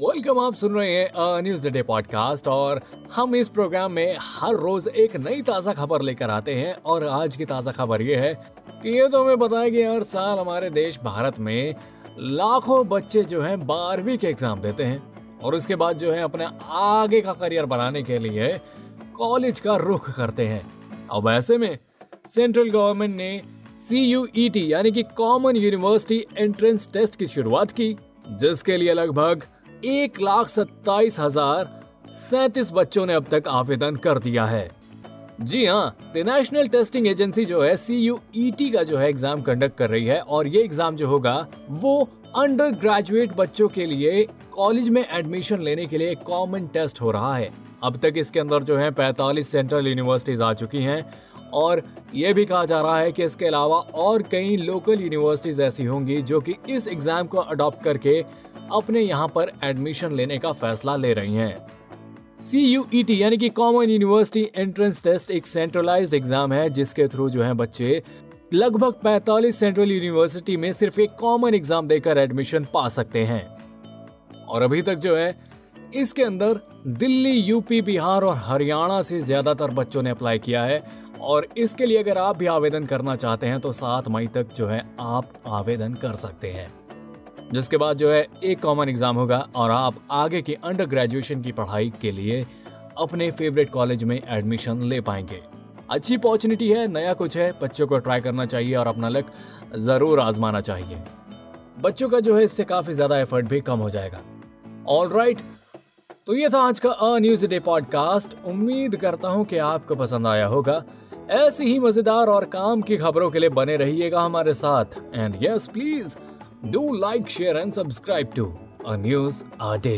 Welcome आप सुन रहे हैं न्यूज़ डे पॉडकास्ट और हम इस प्रोग्राम में हर रोज एक नई ताज़ा खबर लेकर आते हैं और आज की ताज़ा खबर ये है कि ये तो हमें बताया कि हर साल हमारे देश भारत में लाखों बच्चे जो हैं बारहवीं के एग्ज़ाम देते हैं और उसके बाद जो है अपने आगे का करियर बनाने के लिए कॉलेज का रुख करते हैं। अब ऐसे में सेंट्रल गवर्नमेंट ने सीयूईटी यानी कि कॉमन यूनिवर्सिटी एंट्रेंस टेस्ट की शुरुआत की, जिसके लिए लगभग एक लाख सत्ताईस हज़ार सैतीस बच्चों ने अब तक आवेदन कर दिया है। जी हाँ द नेशनल टेस्टिंग एजेंसी जो है सी का जो है एग्ज़ाम कंडक्ट कर रही है, और ये एग्ज़ाम जो होगा, वो अंडर ग्रेजुएट बच्चों के लिए कॉलेज में एडमिशन लेने के लिए कॉमन टेस्ट हो रहा है। अब तक इसके अंदर जो है 45 सेंट्रल यूनिवर्सिटीज आ चुकी हैं और ये भी कहा जा रहा है कि इसके अलावा और कई लोकल यूनिवर्सिटीज ऐसी होंगी जो कि इस एग्ज़ाम को अडॉप्ट करके अपने यहाँ पर एडमिशन लेने का फैसला ले रही हैं। सी यू ई टी यानी कि कॉमन यूनिवर्सिटी एंट्रेंस टेस्ट एक सेंट्रलाइज्ड एग्ज़ाम है, जिसके थ्रू जो है बच्चे लगभग 45 सेंट्रल यूनिवर्सिटी में सिर्फ़ एक कॉमन एग्ज़ाम देकर एडमिशन पा सकते हैं। और अभी तक जो है, इसके अंदर दिल्ली यूपी बिहार और हरियाणा से ज़्यादातर बच्चों ने अप्लाई किया है। और इसके लिए अगर आप भी आवेदन करना चाहते हैं तो सात मई तक जो है आप आवेदन कर सकते हैं। जिसके बाद जो है एक कॉमन एग्ज़ाम होगा और आप आगे की अंडर ग्रेजुएशन की पढ़ाई के लिए अपने फेवरेट कॉलेज में एडमिशन ले पाएँगे। अच्छी अपॉर्चुनिटी है, नया कुछ है, बच्चों को ट्राई करना चाहिए और अपना लक ज़रूर आजमाना चाहिए। बच्चों का जो है इससे काफ़ी ज़्यादा एफर्ट भी कम हो जाएगा। ऑल राइट तो ये था आज का अ न्यूज़ डे पॉडकास्ट। उम्मीद करता हूँ कि आपको पसंद आया होगा। ऐसी ही मज़ेदार और काम की खबरों के लिए बने रहिएगा हमारे साथ। And yes please do like share and subscribe to a news a day